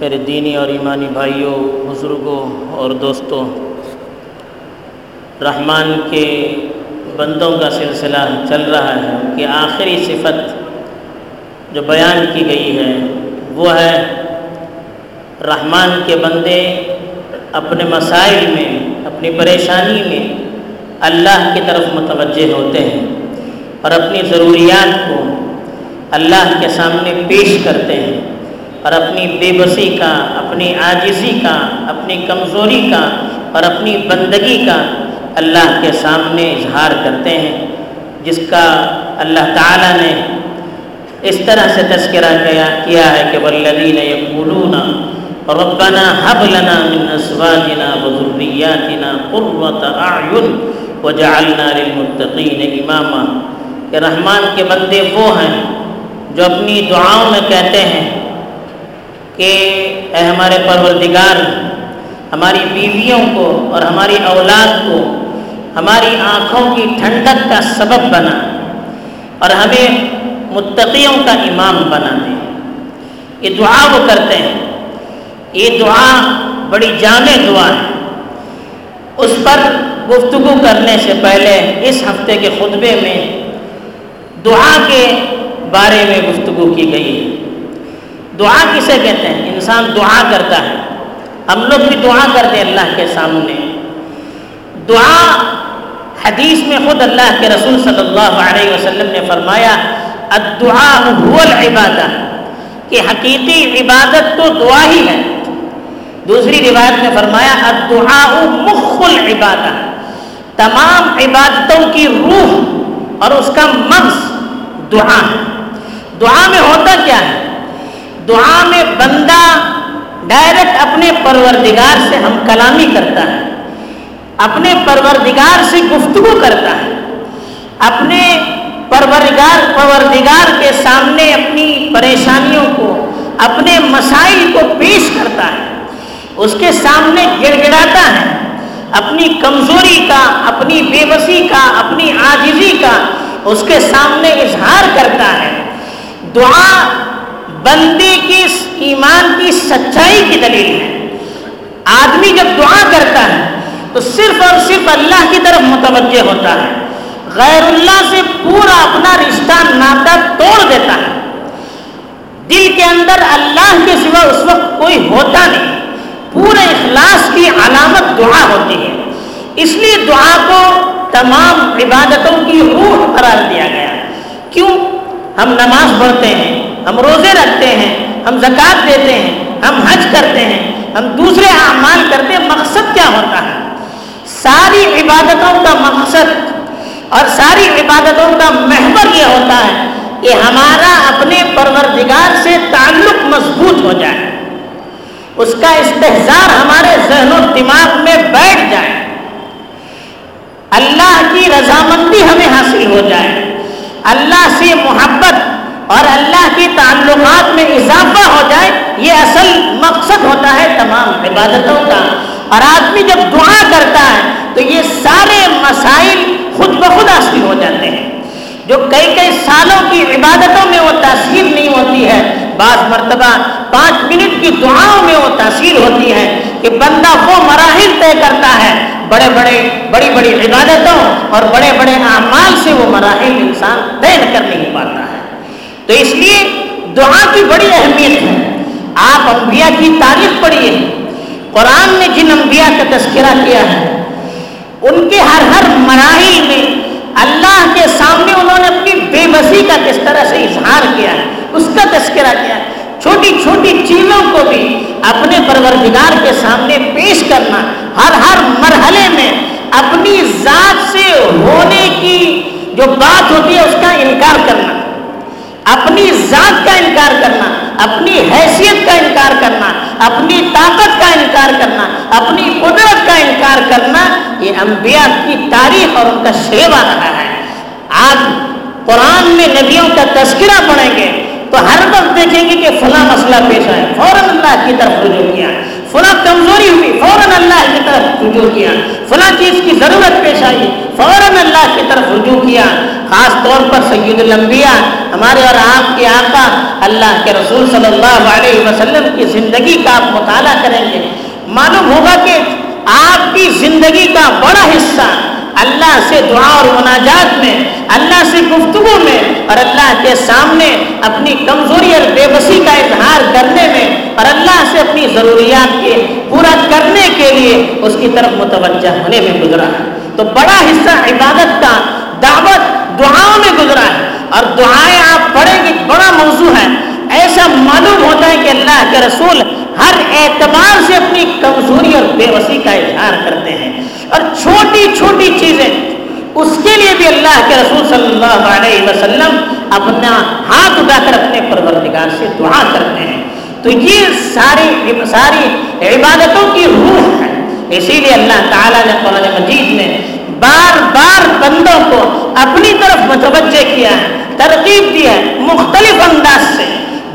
میرے دینی اور ایمانی بھائیوں، بزرگوں اور دوستوں، رحمان کے بندوں کا سلسلہ چل رہا ہے کہ آخری صفت جو بیان کی گئی ہے، وہ ہے رحمان کے بندے اپنے مسائل میں، اپنی پریشانی میں اللہ کی طرف متوجہ ہوتے ہیں اور اپنی ضروریات کو اللہ کے سامنے پیش کرتے ہیں۔ اور اپنی بے بسی کا، اپنی عاجزی کا، اپنی کمزوری کا اور اپنی بندگی کا اللہ کے سامنے اظہار کرتے ہیں، جس کا اللہ تعالیٰ نے اس طرح سے تذکرہ کیا ہے کہ والذین یقولون ربنا حب لنا من ازواجنا وذریاتنا قرۃ اعین وجعلنا للمتقین اماما کہ رحمان کے بندے وہ ہیں جو اپنی دعاؤں میں کہتے ہیں کہ اے ہمارے پروردگار، ہماری بیویوں کو اور ہماری اولاد کو ہماری آنکھوں کی ٹھنڈک کا سبب بنا اور ہمیں متقیوں کا امام بنا دے۔ یہ دعا وہ کرتے ہیں۔ یہ دعا بڑی جامع دعا ہے۔ اس پر گفتگو کرنے سے پہلے اس ہفتے کے خطبے میں دعا کے بارے میں گفتگو کی گئی۔ ہے دعا کسے کہتے ہیں؟ انسان دعا کرتا ہے۔ ہم لوگ بھی دعا کرتے ہیں اللہ کے سامنے۔ دعا حدیث میں خود اللہ کے رسول صلی اللہ علیہ وسلم نے فرمایا، الدعاء هو العبادہ۔ کہ حقیقی عبادت تو دعا ہی ہے۔ دوسری روایت میں فرمایا، الدعاء مخ العبادہ۔ تمام عبادتوں کی روح اور اس کا مغز دعا ہے۔ دعا میں ہوتا کیا ہے؟ دعا میں بندہ ڈائریکٹ اپنے پروردگار سے ہم کلامی کرتا ہے، اپنے پروردگار سے گفتگو کرتا ہے۔ اپنے پروردگار پروردگار کے سامنے اپنی پریشانیوں کو، اپنے مسائل کو پیش کرتا ہے۔ اس کے سامنے گڑ گڑاتا ہے۔ اپنی کمزوری کا، اپنی بے بسی کا، اپنی عاجزی کا اس کے سامنے اظہار کرتا ہے۔ دعا بندے کی ایمان کی سچائی کی دلیل ہے۔ آدمی جب دعا کرتا ہے تو صرف اور صرف اللہ کی طرف متوجہ ہوتا ہے۔ غیر اللہ سے پورا اپنا رشتہ ناتا توڑ دیتا ہے۔ دل کے اندر اللہ کے سوا اس وقت کوئی ہوتا نہیں۔ پورے اخلاص کی علامت دعا ہوتی ہے۔ اس لیے دعا کو تمام عبادتوں کی روح قرار دیا گیا۔ کیوں؟ ہم نماز پڑھتے ہیں۔ ہم روزے رکھتے ہیں، ہم زکوٰۃ دیتے ہیں، ہم حج کرتے ہیں، ہم دوسرے اعمال کرتے ہیں، مقصد کیا ہوتا ہے؟ ساری عبادتوں کا مقصد اور ساری عبادتوں کا محور یہ ہوتا ہے کہ ہمارا اپنے پروردگار سے تعلق مضبوط ہو جائے، اس کا استحصار ہمارے ذہن و دماغ میں بیٹھ جائے۔ اللہ کی رضامندی ہمیں حاصل ہو جائے۔ اللہ سے محبت اور اللہ کی تعلقات میں اضافہ ہو جائے، یہ اصل مقصد ہوتا ہے تمام عبادتوں کا۔ اور آدمی جب دعا کرتا ہے، تو یہ سارے مسائل خود بخود حاصل ہو جاتے ہیں۔ جو کئی کئی سالوں کی عبادتوں میں وہ تاثیر نہیں ہوتی ہے، بعض مرتبہ پانچ منٹ کی دعاؤں میں وہ تاثیر ہوتی ہے کہ بندہ وہ مراحل طے کرتا ہے، بڑے بڑے، بڑی بڑی عبادتوں اور بڑے بڑے اعمال سے وہ مراحل انسان طے کر نہیں پاتا۔ ہے تو اس لیے دعا کی بڑی اہمیت ہے۔ آپ انبیاء کی تاریخ پڑھیے۔ قرآن نے جن انبیاء کا تذکرہ کیا ہے، ان کے ہر ہر مراحل میں اللہ کے سامنے انہوں نے اپنی بے بسی کا کس طرح سے اظہار کیا ہے، اس کا تذکرہ کیا ہے۔ چھوٹی چھوٹی چیزوں کو بھی اپنے پروردگار کے سامنے پیش کرنا، ہر ہر مرحلے میں اپنی ذات سے ہونے کی جو بات ہوتی ہے، اس کا انکار کرنا۔ اپنی ذات کا انکار کرنا، اپنی حیثیت کا انکار کرنا، اپنی طاقت کا انکار کرنا، اپنی قدرت کا انکار کرنا، یہ انبیاء کی تاریخ اور ان کا شیوا رہا ہے۔ آج قرآن میں نبیوں کا تذکرہ پڑھیں گے تو ہر وقت دیکھیں گے کہ فلاں مسئلہ پیش آئے فوراً اللہ کی طرف رجوع کیا۔ فلاں کمزوری ہوئی، فوراً اللہ کی طرف رجوع کیا۔ فلاں چیز کی ضرورت پیش آئی، فوراً اللہ کی طرف رجوع کیا۔ خاص طور پر سید الانبیاء، ہمارے اور آپ کے آقا اللہ کے رسول صلی اللہ علیہ وسلم کی زندگی کا آپ مطالعہ کریں گے۔ معلوم ہوگا کہ آپ کی زندگی کا بڑا حصہ اللہ سے دعا اور مناجات میں، اللہ سے گفتگو میں اور اللہ کے سامنے اپنی کمزوری اور بے بسی کا اظہار کرنے میں اور اللہ سے اپنی ضروریات کے پورا کرنے کے لیے اس کی طرف متوجہ ہونے میں گزرا ہے۔ تو بڑا حصہ عبادت کا دعوت دعاؤں میں گزرا ہے۔ اور دعائیں آپ پڑھیں گے، بڑا موضوع ہے۔ ایسا معلوم ہوتا ہے کہ اللہ کے رسول ہر اعتبار سے اپنی کمزوری اور بے بسی کا اظہار کرتے ہیں۔ اور چھوٹی چھوٹی چیزیں، اس کے لیے بھی اللہ کے رسول صلی اللہ علیہ وسلم اپنا ہاتھ اٹھا کر اپنے پروردگار سے دعا کرتے ہیں۔ تو یہ ساری ساری عبادتوں کی روح ہے۔ اسی لیے اللہ تعالیٰ نے قرآن مجید میں بار بار بندوں کو اپنی طرف متوجہ کیا ہے، ترغیب دی ہے مختلف انداز سے۔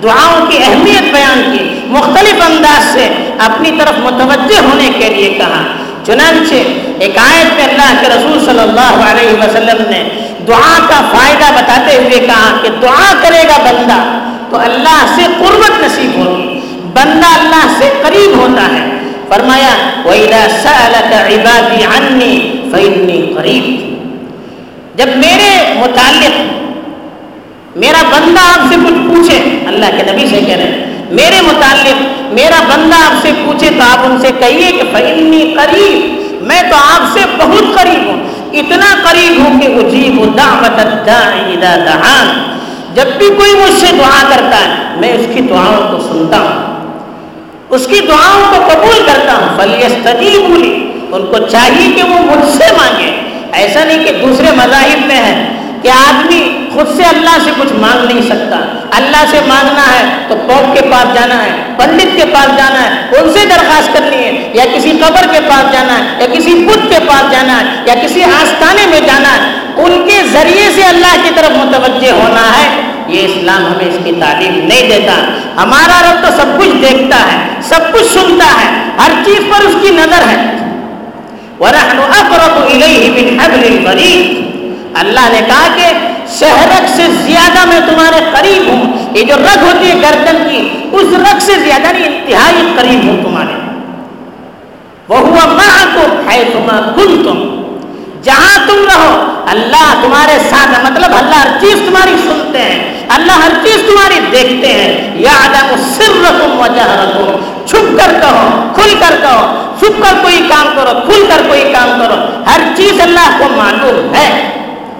دعاؤں کی اہمیت بیان کی، مختلف انداز سے اپنی طرف متوجہ ہونے کے لیے کہا۔ چنانچہ ایک آیت میں اللہ کے رسول صلی اللہ علیہ وسلم نے دعا کا فائدہ بتاتے ہوئے کہا کہ دعا کرے گا بندہ۔ تو اللہ سے قربت نصیب ہوگی بندہ اللہ سے قریب ہوتا ہے۔ فرمایا، وَإِذَا سَأَلَكَ عِبَادِي عَنِّي فَإِنِّي قَرِيب۔ جب میرے متعلق میرا بندہ آپ سے کچھ پوچھے، اللہ کے نبی سے کہہ رہے ہیں، میرے متعلق میرا بندہ آپ سے پوچھے تو آپ ان سے کہیے کہ فنی قریب میں تو آپ سے بہت قریب ہوں۔ اتنا قریب ہوں کہ اجیب دعوت دعان۔ جب بھی کوئی مجھ سے دعا کرتا ہے، میں اس کی دعاؤں کو سنتا ہوں۔ اس کی دعاؤں کو قبول کرتا ہوں۔ فلی بولی ان کو چاہیے کہ وہ مجھ سے مانگے۔ ایسا نہیں کہ دوسرے مذاہب میں ہے کہ آدمی خود سے اللہ سے کچھ مانگ نہیں سکتا۔ اللہ سے مانگنا ہے تو پوپ کے پاس جانا ہے، پنڈت کے پاس جانا ہے، ان سے درخواست کرنی ہے۔ یا کسی قبر کے پاس جانا ہے، یا کسی بدھ کے پاس جانا ہے، یا کسی آستانے میں جانا ہے۔ ان کے ذریعے سے اللہ کی طرف متوجہ ہونا ہے۔ یہ اسلام ہمیں اس کی تعلیم نہیں دیتا۔ ہمارا رب تو سب کچھ دیکھتا ہے، سب کچھ سنتا ہے۔ ہر چیز پر اس کی نظر ہے۔ وَرَحْنُ أَقْرَبُ إِلَيْهِ مِنْ حَبْلِ الْبَرِيدِ۔ اللہ نے کہا کہ شہرک سے زیادہ میں تمہارے قریب ہوں۔ یہ جو رگ ہوتی ہے گردن کی، اس رگ سے زیادہ نہیں، انتہائی قریب ہوں تمہارے۔ وہ ہوا تم جہاں تم رہو، اللہ تمہارے ساتھ مطلب اللہ ہر چیز تمہاری سنتے ہیں۔ اللہ ہر چیز تمہاری دیکھتے ہیں۔ یاد وجہ رکھو چھپ کر کہو، کھل کر کہو۔ چھپ کر کوئی کام کرو، کھل کر کوئی کام کرو۔ ہر چیز اللہ کو معلوم ہے۔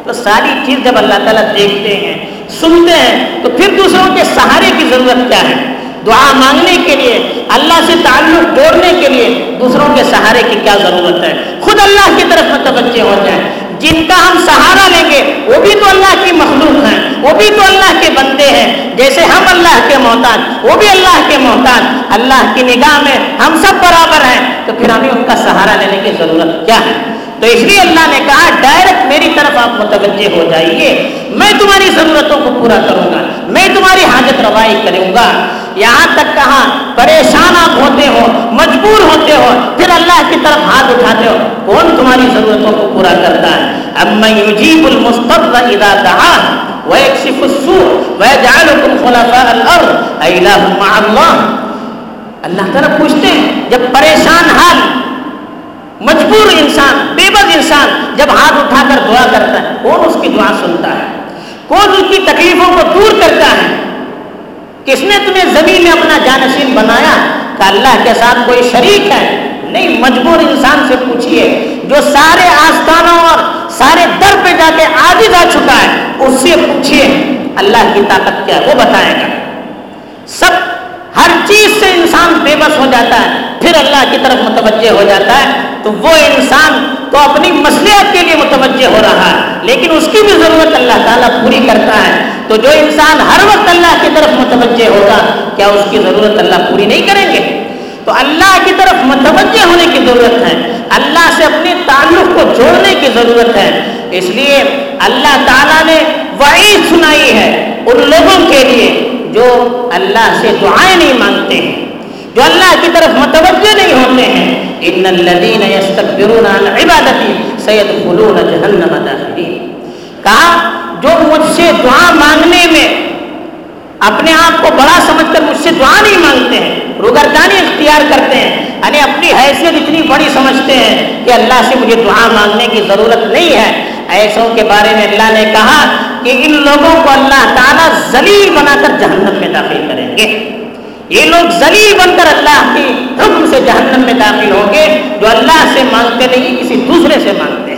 تو ساری چیز جب اللہ تعالیٰ دیکھتے ہیں، سنتے ہیں، تو پھر دوسروں کے سہارے کی ضرورت کیا ہے؟ دعا مانگنے کے لیے، اللہ سے تعلق جوڑنے کے لیے دوسروں کے سہارے کی کیا ضرورت ہے؟ خود اللہ کی طرف متوجہ ہو جائیں۔ جن کا ہم سہارا لیں گے، وہ بھی تو اللہ کی مخلوق ہیں، وہ بھی تو اللہ کے بندے ہیں۔ جیسے ہم اللہ کے محتاج، وہ بھی اللہ کے محتاج۔ اللہ کی نگاہ میں ہم سب برابر ہیں۔ تو پھر ہمیں ان کا سہارا لینے کی ضرورت کیا ہے؟ تو اس لیے اللہ نے کہا ڈائریکٹ میری طرف آپ متوجہ ہو جائیے۔ میں تمہاری ضرورتوں کو پورا کروں گا۔ میں تمہاری حاجت روائی کروں گا۔ یہاں تک کہا، پریشان آپ ہوتے ہو، مجبور ہوتے ہو، پھر اللہ کی طرف ہاتھ اٹھاتے ہو۔ کون تمہاری ضرورتوں کو پورا کرتا ہے؟ اب میں یجیب المستقبل اذا دعان ويكشف السوء ويجعلكم خلفاء الارض الہ مع اللہ۔ اللہ تعالیٰ پوچھتے ہیں، جب پریشان حال مجبور انسان، بے بد انسان جب ہاتھ اٹھا کر دعا کرتا ہے، کون اس کی دعا سنتا ہے؟ کون اس کی تکلیفوں کو دور کرتا ہے؟ کس نے تمہیں زمین میں اپنا جانشین بنایا؟ کہ اللہ کے ساتھ کوئی شریک ہے؟ نہیں، مجبور انسان سے پوچھئے، جو سارے آستانوں اور سارے در پہ جا کے آج آ چکا ہے، اس سے پوچھئے، اللہ کی طاقت کیا ہے وہ بتائے گا؟ سب ہر چیز سے انسان بے بس ہو جاتا ہے، پھر اللہ کی طرف متوجہ ہو جاتا ہے، تو وہ انسان تو اپنی مسلحت کے لیے متوجہ ہو رہا ہے۔ لیکن اس کی بھی ضرورت اللہ تعالیٰ پوری کرتا ہے۔ تو جو انسان ہر وقت اللہ کی طرف متوجہ ہوگا، کیا اس کی ضرورت اللہ پوری نہیں کریں گے؟ تو اللہ کی طرف متوجہ ہونے کی ضرورت ہے۔ اللہ سے اپنے تعلق کو جوڑنے کی ضرورت ہے۔ اس لیے اللہ تعالیٰ نے وعید سنائی ہے ان لوگوں کے لیے۔ جو اللہ سے دعائیں نہیں مانگتے ہیں، جو اللہ کی طرف متوجہ نہیں ہوتے ہیں ان الذين يستكبرون عن عبادتي سيدخلون جهنم داخلين۔ کہا، جو مجھ سے دعا مانگنے میں اپنے آپ کو بڑا سمجھ کر مجھ سے دعا نہیں مانگتے ہیں، روگردانی اختیار کرتے ہیں۔ یعنی اپنی حیثیت اتنی بڑی سمجھتے ہیں کہ اللہ سے مجھے دعا مانگنے کی ضرورت نہیں ہے۔ ایسوں کے بارے میں اللہ نے کہا کہ ان لوگوں کو اللہ تعالیٰ ذلیل بنا کر جہنم میں داخل کریں گے۔ یہ لوگ ذلیل بن کر اللہ کی حکم سے جہنم میں داخل ہوں گے جو اللہ سے مانگتے نہیں، کسی دوسرے سے مانگتے ہیں۔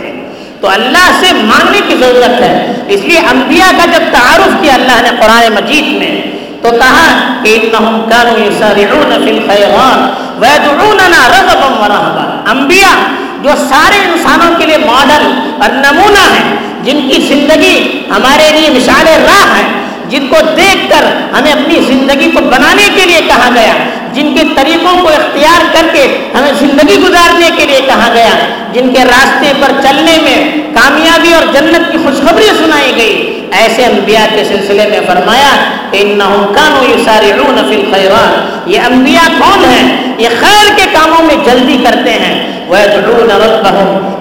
تو اللہ سے مانگنے کی ضرورت ہے۔ اس لیے انبیاء کا جب تعارف کیا اللہ نے قرآن مجید میں، تو کہا کہ انہم کانوا یسارعون فی الخیرات ویدعوننا رغبا ورہبا۔ انبیاء جو سارے انسانوں کے لیے ماڈل اور نمونہ ہیں، جن کی زندگی ہمارے لیے مثال راہ ہے جن کو دیکھ کر ہمیں اپنی زندگی کو بنانے کے لیے کہا گیا، جن کے طریقوں کو اختیار کر کے ہمیں زندگی گزارنے کے لیے کہا گیا، جن کے راستے پر چلنے میں کامیابی اور جنت کی خوشخبری سنائی گئی۔ ایسے انبیاء کے سلسلے میں فرمایا کہ یسارعون فی الخیرات۔ یہ انبیاء کون ہیں؟ یہ خیر کے کاموں میں جلدی کرتے ہیں۔ وَيَدْعُونَ رَبَّهُمْ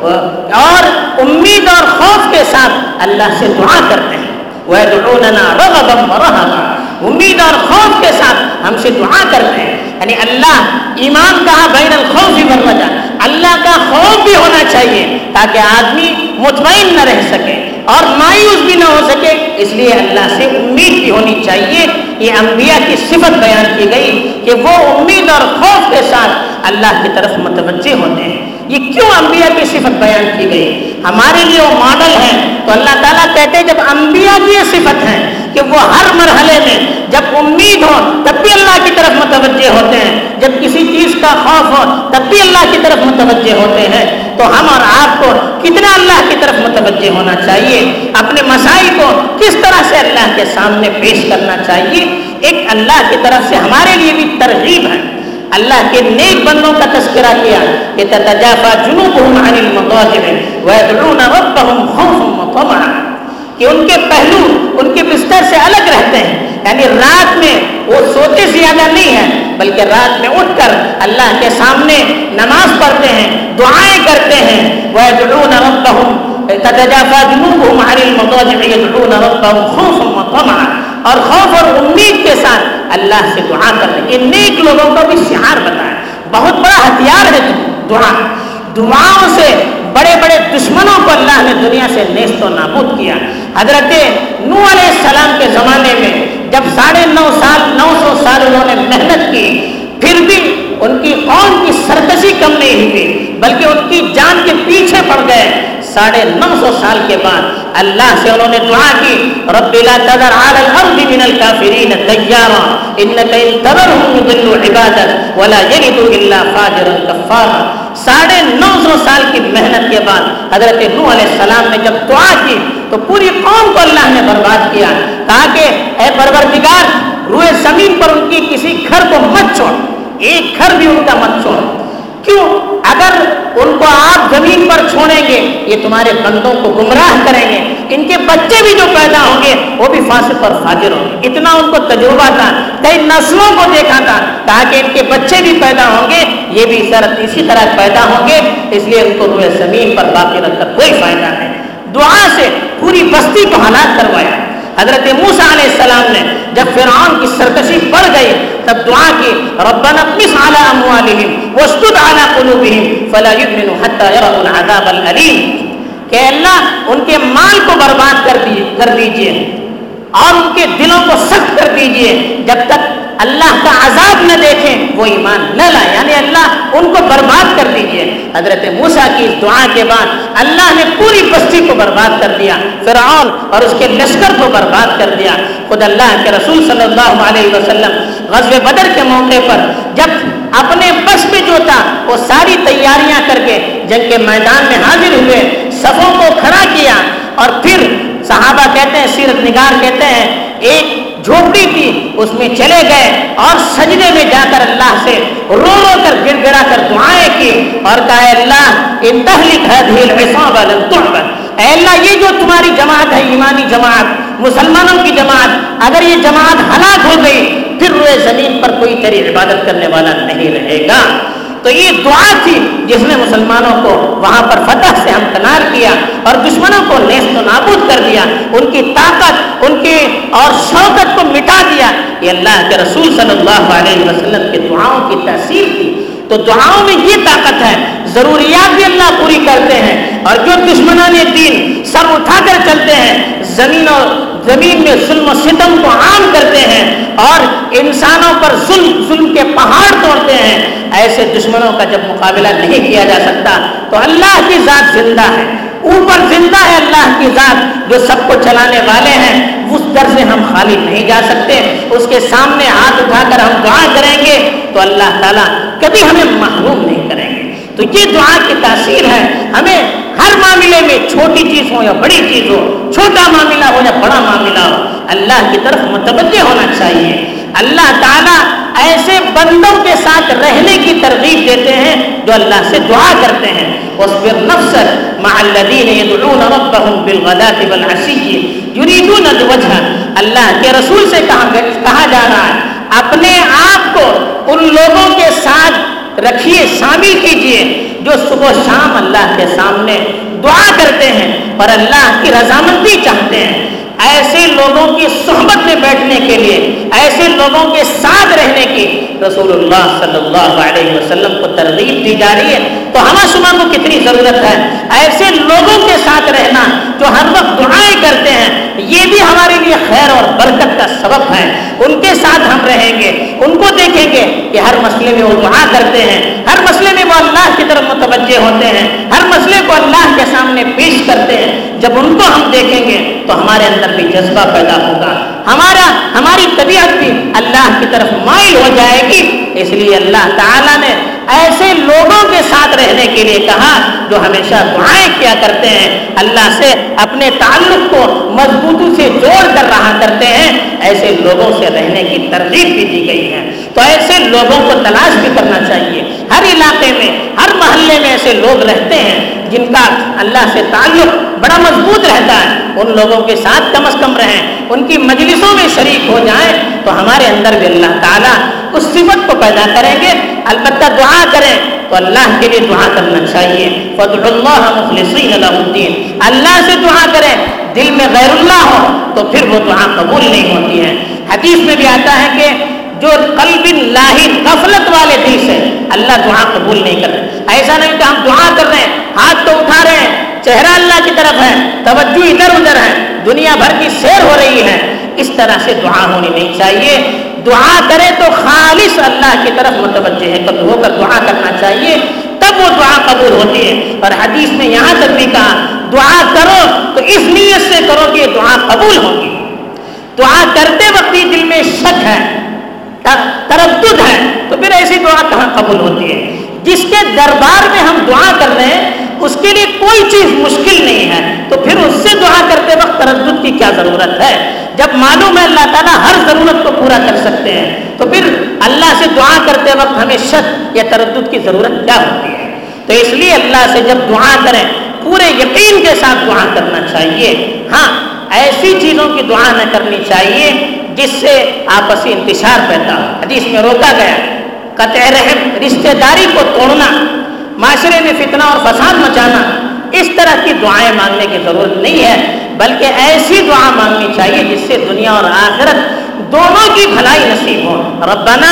اور امید اور خوف کے ساتھ اللہ سے دعا کرتے ہیں۔ وَيَدْعُونَنَا رَغَبًا وَرَهَبًا۔ امید اور خوف کے ساتھ ہم سے دعا کرتے ہیں۔ یعنی اللہ ایمان کہا بین الخوف والرجا اللہ کا خوف بھی ہونا چاہیے تاکہ آدمی مطمئن نہ رہ سکے اور مایوس بھی نہ ہو سکے۔ اس لیے اللہ سے امید بھی ہونی چاہیے۔ یہ انبیاء کی صفت بیان کی گئی کہ وہ امید اور خوف کے ساتھ اللہ کی طرف متوجہ ہوتے ہیں۔ یہ کیوں انبیاء کی صفت بیان کی گئی؟ ہمارے لیے وہ ماڈل ہے۔ تو اللہ تعالیٰ کہتے ہیں جب انبیاء کی یہ صفت ہے کہ وہ ہر مرحلے میں جب امید ہو، تب بھی اللہ کی طرف متوجہ ہوتے ہیں۔ جب کسی چیز کا خوف ہو، تب بھی اللہ کی طرف متوجہ ہوتے ہیں۔ تو ہم اور آپ کو کتنا اللہ کی طرف متوجہ ہونا چاہیے؟ اپنے مسائل کو کس طرح سے اللہ کے سامنے پیش کرنا چاہیے؟ ایک اللہ کی طرف سے ہمارے لیے بھی ترغیب ہے۔ اللہ کے نیک بندوں کا تذکرہ کیا کہ تتجافا جنوبهم عن المضاجع ويدعون ربهم خوفا وطمعا کہ ان کے پہلو ان کے بستر سے الگ رہتے ہیں یعنی رات میں وہ سوتے زیادہ نہیں ہیں بلکہ رات میں اٹھ کر اللہ کے سامنے نماز پڑھتے ہیں، دعائیں کرتے ہیں۔ وَيَدْعُونَ رَبَّهُمْ، تَتَجَافَى جُنُوبُهُمْ عَنِ الْمَضَاجِعِ يَدْعُونَ رَبَّهُمْ خَوْفًا وَطَمَعًا۔ اور خوف اور امید کے ساتھ اللہ سے دعا کرنے یہ نیک لوگوں کو بھی شعار بتایا بہت بڑا ہتھیار ہے دعا۔ دعاؤں سے بڑے بڑے دشمنوں کو اللہ نے دنیا سے نیست و نابود کیا۔ حضرت نو علیہ السلام کے زمانے میں جب ساڑھے نو سال، نو سو سال انہوں نے محنت کی، پھر بھی ان کی قوم کی سرکشی کم نہیں ہوئی، بلکہ ان کی جان کے پیچھے پڑ گئے۔ ساڑھے نو سو سال کے بعد اللہ سے انہوں نے دعا کی، رب لا تذر على الارض من الكافرين ديارا انك ان تذرهم يضلوا عبادك ولا يلدوا الا فاجرا كفارا ساڑھے نو سو سال کی محنت کے بعد حضرت نوح علیہ السلام نے جب دعا کی، تو پوری قوم کو اللہ نے برباد کیا۔ کہا کہ اے پروردگار، روئے زمین پر ان کی کسی گھر کو مت چھوڑ۔ ایک گھر بھی ان کا مت چھوڑ کیوں؟ اگر ان کو آپ زمین پر چھوڑیں گے، یہ تمہارے بندوں کو گمراہ کریں گے۔ ان کے بچے بھی جو پیدا ہوں گے، وہ بھی فاسق اور فاجر ہوں گے۔ اتنا ان کو تجربہ تھا کئی نسلوں کو دیکھا تھا، تاکہ ان کے بچے بھی پیدا ہوں گے، یہ بھی سر اسی طرح پیدا ہوں گے۔ اس لیے ان کو روئے زمین پر باقی رکھ کر کوئی فائدہ نہیں۔ دعا سے پوری بستی کو ہلاک کروایا۔ حضرت موسیٰ علیہ السلام نے، جب فرعون کی سرکشی بڑھ گئی تب دعا کی، ربنا اقمص على اموالهم واسدد على قلوبهم فلا يؤمنوا حتى يروا العذاب الالم کہ اللہ ان کے مال کو برباد کر دی، کر دیجیے اور ان کے دلوں کو سخت کر دیجیے۔ جب تک اللہ کا عذاب نہ دیکھیں، وہ ایمان نہ لائیں۔ یعنی اللہ ان کو برباد کر دیجیے حضرت موسیٰ کی دعا کے بعد اللہ نے پوری بستی کو برباد کر دیا، فرعون اور اس کے لشکر کو برباد کر دیا۔ خود اللہ کے رسول صلی اللہ علیہ وسلم غزب بدر کے موقع پر جب اپنے بس میں جو تھا، وہ ساری تیاریاں کر کے جنگ کے میدان میں حاضر ہوئے، صفوں کو کھڑا کیا۔ اور پھر صحابہ کہتے ہیں، سیرت نگار کہتے ہیں ایک جھوپڑی تھی، اس میں چلے گئے اور سجدے میں جا کر اللہ سے رو رو کر گر گرا کر دعائیں کی اور کہا اللہ انتہلک ان تحلیق ہے اے اللہ، یہ جو تمہاری جماعت ہے، ایمانی جماعت، مسلمانوں کی جماعت، اگر یہ جماعت ہلاک ہو گئی، پھر روئے زمین پر کوئی تیری عبادت کرنے والا نہیں رہے گا۔ تو یہ دعا تھی جس نے مسلمانوں کو وہاں پر فتح سے ہمکنار کیا اور دشمنوں کو نیست و نابود کر دیا، ان کی طاقت، ان کی اور شوقت کو مٹا دیا۔ یہ اللہ کے رسول صلی اللہ علیہ وسلم کے دعاؤں کی تاثیر تھی۔ تو دعاؤں میں یہ طاقت ہے، ضروریات بھی اللہ پوری کرتے ہیں، اور جو دشمنان دین سب اٹھا کر چلتے ہیں، زمین اور زمین میں ظلم و ستم کو عام کرتے ہیں، اور انسانوں پر ظلم ظلم کے پہاڑ توڑتے ہیں۔ ایسے دشمنوں کا جب مقابلہ نہیں کیا جا سکتا، تو اللہ کی ذات زندہ ہے۔ اوپر زندہ ہے اللہ کی ذات جو سب کو چلانے والے ہیں۔ اس در سے ہم خالی نہیں جا سکتے، اس کے سامنے ہاتھ اٹھا کر ہم دعا کریں گے، تو اللہ تعالیٰ کبھی ہمیں محروم نہیں کریں گے۔ تو یہ دعا کی تاثیر ہے، ہمیں ہر معاملے میں چھوٹی چیز ہو یا بڑی چیز ہو، چھوٹا معاملہ ہو یا بڑا معاملہ ہو، اللہ کی طرف متوجہ ہونا چاہیے۔ اللہ تعالیٰ ایسے بندوں کے ساتھ رہنے کی ترغیب دیتے ہیں جو اللہ سے دعا کرتے ہیں۔ واصبر نفسك مع الذين يدعون ربهم بالغداة والعشي يريدون الوجه. اللہ کے رسول سے کہا کہا جا رہا ہے، اپنے آپ کو ان لوگوں کے ساتھ رکھیے، شامل کیجیے جو صبح و شام اللہ کے سامنے دعا کرتے ہیں اور اللہ کی رضامندی چاہتے ہیں۔ ایسے لوگوں کی صحبت میں بیٹھنے کے لیے، ایسے لوگوں کے ساتھ رہنے کی رسول اللہ صلی اللہ علیہ وسلم کو ترغیب دی جا رہی ہے۔ تو ہم شما کو کتنی ضرورت ہے؟ ایسے لوگوں کے ساتھ رہنا جو ہر وقت دعائیں کرتے ہیں، یہ بھی ہمارے لیے خیر اور برکت کا سبب ہے۔ ان کے ساتھ ہم رہیں گے، ان کو دیکھیں گے کہ ہر مسئلے میں وہ دعا کرتے ہیں۔ ہر مسئلے میں وہ اللہ کی طرف متوجہ ہوتے ہیں۔ ہر مسئلے کو اللہ کے سامنے پیش کرتے ہیں۔ جب ان کو ہم دیکھیں گے تو ہمارے اندر اندر بھی جذبہ پیدا ہوگا۔ ہمارا ہماری طبیعت بھی اللہ کی طرف مائل ہو جائے گی۔ اس لیے اللہ تعالیٰ نے ایسے لوگوں کے ساتھ رہنے کے لیے کہا جو ہمیشہ دعائیں کیا کرتے ہیں۔ اللہ سے اپنے تعلق کو مضبوطی سے جوڑ کر رہا کرتے ہیں۔ ایسے لوگوں سے رہنے کی ترغیب بھی دی گئی ہے۔ تو ایسے لوگوں کو تلاش بھی کرنا چاہیے۔ ہر علاقے میں، ہر محلے میں ایسے لوگ رہتے ہیں۔ جن کا اللہ سے تعلق بڑا مضبوط رہتا ہے، ان لوگوں کے ساتھ کم از کم رہیں، ان کی مجلسوں میں شریک ہو جائیں تو ہمارے اندر بھی اللہ تعالیٰ اس صفت کو پیدا کریں گے۔ البتہ دعا کریں تو اللہ کے لیے دعا کرنا چاہیے۔ فضل اللہ مخلصین الدین اللہ سے دعا کریں، دل میں غیر اللہ ہو تو پھر وہ دعا قبول نہیں ہوتی ہے۔ حدیث میں بھی آتا ہے کہ جو قلب لاہر غفلت والے دل سے اللہ دعا قبول نہیں کر رہے ایسا نہیں کہ ہم دعا کر رہے ہیں، ہاتھ تو اٹھا رہے ہیں، چہرہ اللہ کی طرف ہے، توجہ ادھر ادھر ہے، دنیا بھر کی سیر ہو رہی ہے۔ اس طرح سے دعا ہونی نہیں چاہیے۔ دعا کرے تو خالص اللہ کی طرف متوجہ ہے، کب ہو کر دعا کرنا چاہیے، تب وہ دعا قبول ہوتی ہے۔ اور حدیث میں یہاں تک بھی کہا، دعا کرو تو اس نیت سے کرو کہ دعا قبول ہوگی۔ دعا کرتے وقت ہی دل میں شک ہے۔ تردد ہے تو پھر ایسی دعا کہاں قبول ہوتی ہے؟ جس کے دربار میں ہم دعا کر رہے ہیں، اس کے لیے کوئی چیز مشکل نہیں ہے۔ تو پھر اس سے دعا کرتے وقت تردد کی کیا ضرورت ہے؟ جب معلوم ہے اللہ تعالیٰ ہر ضرورت کو پورا کر سکتے ہیں، تو پھر اللہ سے دعا کرتے وقت ہمیں شک یا تردد کی ضرورت کیا ہوتی ہے؟ تو اس لیے اللہ سے جب دعا کریں، پورے یقین کے ساتھ دعا کرنا چاہیے۔ ہاں ایسی چیزوں کی دعا نہ کرنی چاہیے جس سے آپسی انتشار پیدا ہو حدیث میں روکا گیا۔ قطع رحم رشتہ داری کو توڑنا، معاشرے میں فتنہ اور فساد مچانا، اس طرح کی دعائیں مانگنے کی ضرورت نہیں ہے، بلکہ ایسی دعا مانگنی چاہیے جس سے دنیا اور آخرت دونوں کی بھلائی نصیب ہو۔ ربنا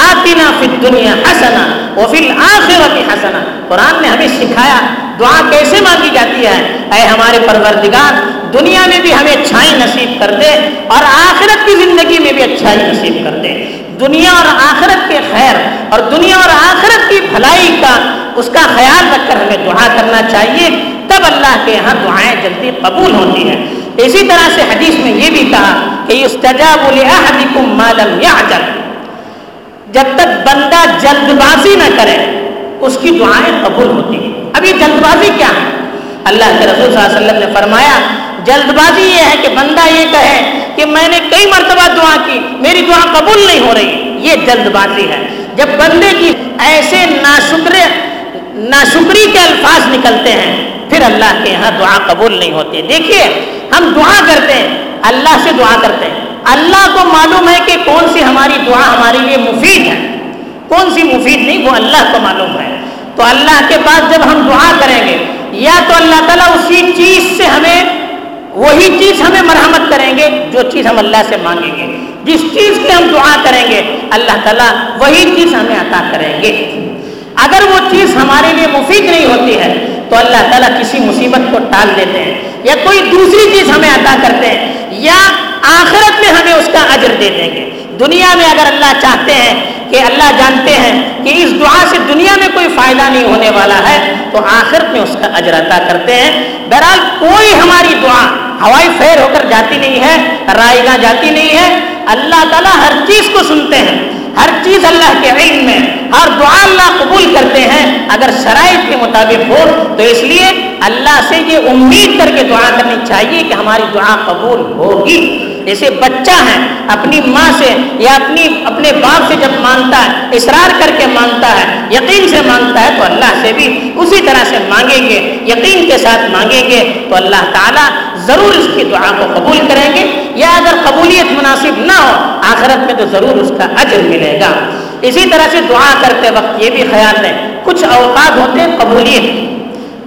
آتنا فی الدنیا حسنا وفی الاخرت حسنا۔ قرآن نے ہمیں سکھایا، دعا کیسے مانگی جاتی ہے؟ اے ہمارے پروردگار، دنیا میں بھی ہمیں اچھائی نصیب کر دے اور آخرت کی زندگی میں بھی اچھائی نصیب کر دے دنیا اور آخرت کے خیر اور دنیا اور آخرت کی بھلائی کا اس کا خیال رکھ کر ہمیں دعا کرنا چاہیے، تب اللہ کے یہاں دعائیں جلدی قبول ہوتی ہیں۔ اسی طرح سے حدیث میں یہ بھی کہا کہ استجاب معلوم یا جب تک بندہ جلد بازی نہ کرے، اس کی دعائیں قبول ہوتی ہیں۔ اب یہ جلد بازی کیا ہے؟ اللہ کے رسول صلی اللہ علیہ وسلم نے فرمایا جلد بازی یہ ہے کہ بندہ یہ کہے کہ میں نے کئی مرتبہ دعا کی، میری دعا قبول نہیں ہو رہی۔ یہ جلد بازی ہے۔ جب بندے کی ایسے ناشکر ناشکری کے الفاظ نکلتے ہیں، پھر اللہ کے یہاں دعا قبول نہیں ہوتی۔ دیکھیے، ہم دعا کرتے ہیں، اللہ سے دعا کرتے ہیں۔ اللہ کو معلوم ہے کہ کون سی ہماری دعا ہمارے لیے مفید ہے۔ کون سی مفید نہیں، وہ اللہ کو معلوم ہے۔ تو اللہ کے پاس جب ہم دعا کریں گے، یا تو اللہ تعالیٰ اسی چیز سے ہمیں وہی چیز ہمیں مرحمت کریں گے جو چیز ہم اللہ سے مانگیں گے۔ جس چیز کی ہم دعا کریں گے، اللہ تعالیٰ وہی چیز ہمیں عطا کریں گے۔ اگر وہ چیز ہمارے لیے مفید نہیں ہوتی ہے، تو اللہ تعالیٰ کسی مصیبت کو ٹال دیتے ہیں۔ یا کوئی دوسری چیز ہمیں عطا کرتے ہیں، یا آخرت میں ہمیں اس کا اجر دے دیں گے۔ دنیا میں اگر اللہ چاہتے ہیں کہ اللہ جانتے ہیں کہ اس دعا سے دنیا میں کوئی فائدہ نہیں ہونے والا ہے، تو آخرت میں اس کا اجر عطا کرتے ہیں۔ بہرحال کوئی ہماری دعا ہوائی فیر ہو کر جاتی نہیں ہے، رائے گاہ جاتی نہیں ہے۔ اللہ تعالیٰ ہر چیز کو سنتے ہیں۔ ہر چیز اللہ کے علم میں، ہر دعا اللہ قبول کرتے ہیں۔ اگر شرائط کے مطابق ہو، تو اس لیے اللہ سے یہ امید کر کے دعا کرنی چاہیے کہ ہماری دعا قبول ہوگی۔ جیسے بچہ ہے، اپنی ماں سے یا اپنی، اپنے باپ سے جب مانگتا ہے، اصرار کر کے مانگتا ہے، یقین سے مانگتا ہے، تو اللہ سے بھی اسی طرح سے مانگیں گے، یقین کے ساتھ مانگیں گے، تو اللہ تعالیٰ ضرور اس کی دعا کو قبول کریں گے۔ یا اگر قبولیت مناسب نہ ہو، آخرت میں تو ضرور اس کا اجر ملے گا۔ اسی طرح سے دعا کرتے وقت یہ بھی خیال ہے کچھ اوقات ہوتے ہیں قبولیت۔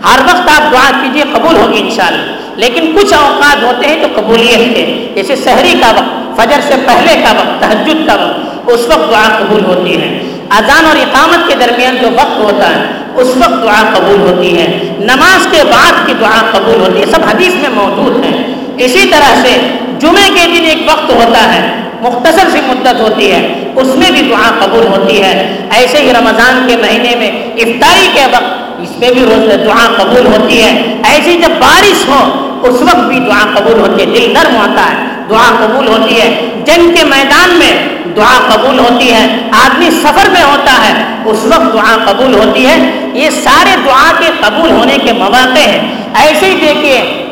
ہر وقت آپ دعا کیجیے قبول ہوگی انشاءاللہ۔ لیکن کچھ اوقات ہوتے ہیں تو قبولیت کے جیسے شہری کا وقت، فجر سے پہلے کا وقت، تہجد کا وقت، اس وقت دعا قبول ہوتی ہے۔ اذان اور اقامت کے درمیان جو وقت ہوتا ہے، اس وقت دعا قبول ہوتی ہے۔ نماز کے بعد کی دعا قبول ہوتی ہے سب حدیث میں موجود ہیں۔ اسی طرح سے جمعے کے دن ایک وقت ہوتا ہے، مختصر سی مدت ہوتی ہے، اس میں بھی دعا قبول ہوتی ہے۔ ایسے ہی رمضان کے مہینے میں افطاری کے وقت، اس میں بھی دعا قبول ہوتی ہے۔ ایسی جب بارش ہو اس وقت بھی دعا قبول ہوتی ہے۔ دل نرم ہوتا ہے۔ دعا قبول ہوتی ہے۔ جنگ کے میدان میں دعا قبول ہوتی ہے۔ آدمی سفر میں ہوتا ہے۔ اس وقت دعا قبول ہوتی ہے۔ یہ سارے دعا کے قبول ہونے کے مواقع ہیں۔ ایسے ہی دیکھیے،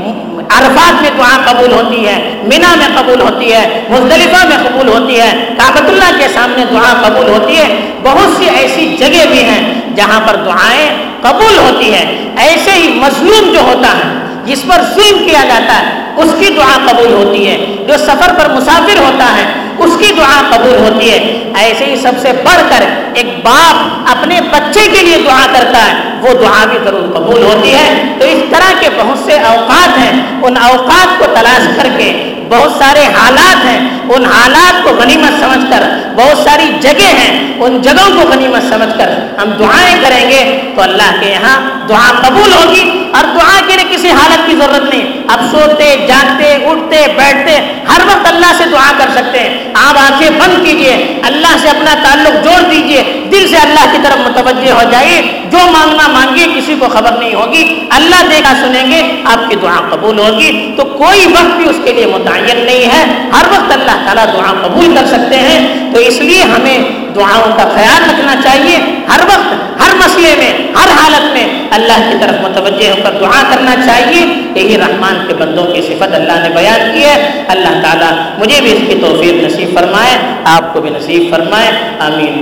عرفات میں دعا قبول ہوتی ہے۔ مینا میں قبول ہوتی ہے۔ مزدلفہ میں قبول ہوتی ہے۔ کابت اللہ کے سامنے دعا قبول ہوتی ہے۔ بہت سی ایسی جگہ بھی ہیں جہاں پر دعائیں قبول ہوتی ہیں۔ ایسے ہی مظلوم جو ہوتا ہے۔ جس پر ظلم کیا جاتا ہے، اس کی دعا قبول ہوتی ہے۔ جو سفر پر مسافر ہوتا ہے، اس کی دعا قبول ہوتی ہے۔ ایسے ہی سب سے بڑھ کر ایک باپ اپنے بچے کے لیے دعا کرتا ہے، وہ دعا بھی ضرور قبول ہوتی ہے۔ تو اس طرح کے بہت سے اوقات ہیں۔ ان اوقات کو تلاش کر کے بہت سارے حالات ہیں۔ ان حالات کو غنیمت سمجھ کر بہت ساری جگہ ہیں۔ ان جگہوں کو غنیمت سمجھ کر ہم دعائیں کریں گے تو اللہ کے یہاں دعا قبول ہوگی۔ اور دعا کے کسی حالت کی ضرورت نہیں۔ اب سوتے، جاگتے، اٹھتے، بیٹھتے، ہر وقت اللہ سے دعا کر سکتے ہیں۔ آپ آنکھیں بند کیجیے، اللہ سے اپنا تعلق جوڑ دیجیے، دل سے اللہ کی طرف متوجہ ہو جائیے۔ جو مانگنا مانگیے کسی کو خبر نہیں ہوگی۔ اللہ دیکھا سنیں گے، آپ کی دعا قبول ہوگی۔ تو کوئی وقت بھی اس کے لیے متعین نہیں ہے۔ ہر وقت اللہ تعالیٰ دعا قبول کر سکتے ہیں۔ تو اس لیے ہمیں دعاؤں کا خیال رکھنا چاہیے۔ ہر وقت، ہر مسئلے میں، ہر حالت میں اللہ کی طرف متوجہ ہو کر دعا کرنا چاہیے۔ یہی رحمان کے بندوں کی صفت اللہ نے بیان کی ہے۔ اللہ تعالیٰ مجھے بھی اس کی توفیق نصیب فرمائے، آپ کو بھی نصیب فرمائے۔ آمین۔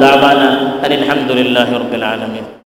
دعوانا الحمد للہ رب العالمین۔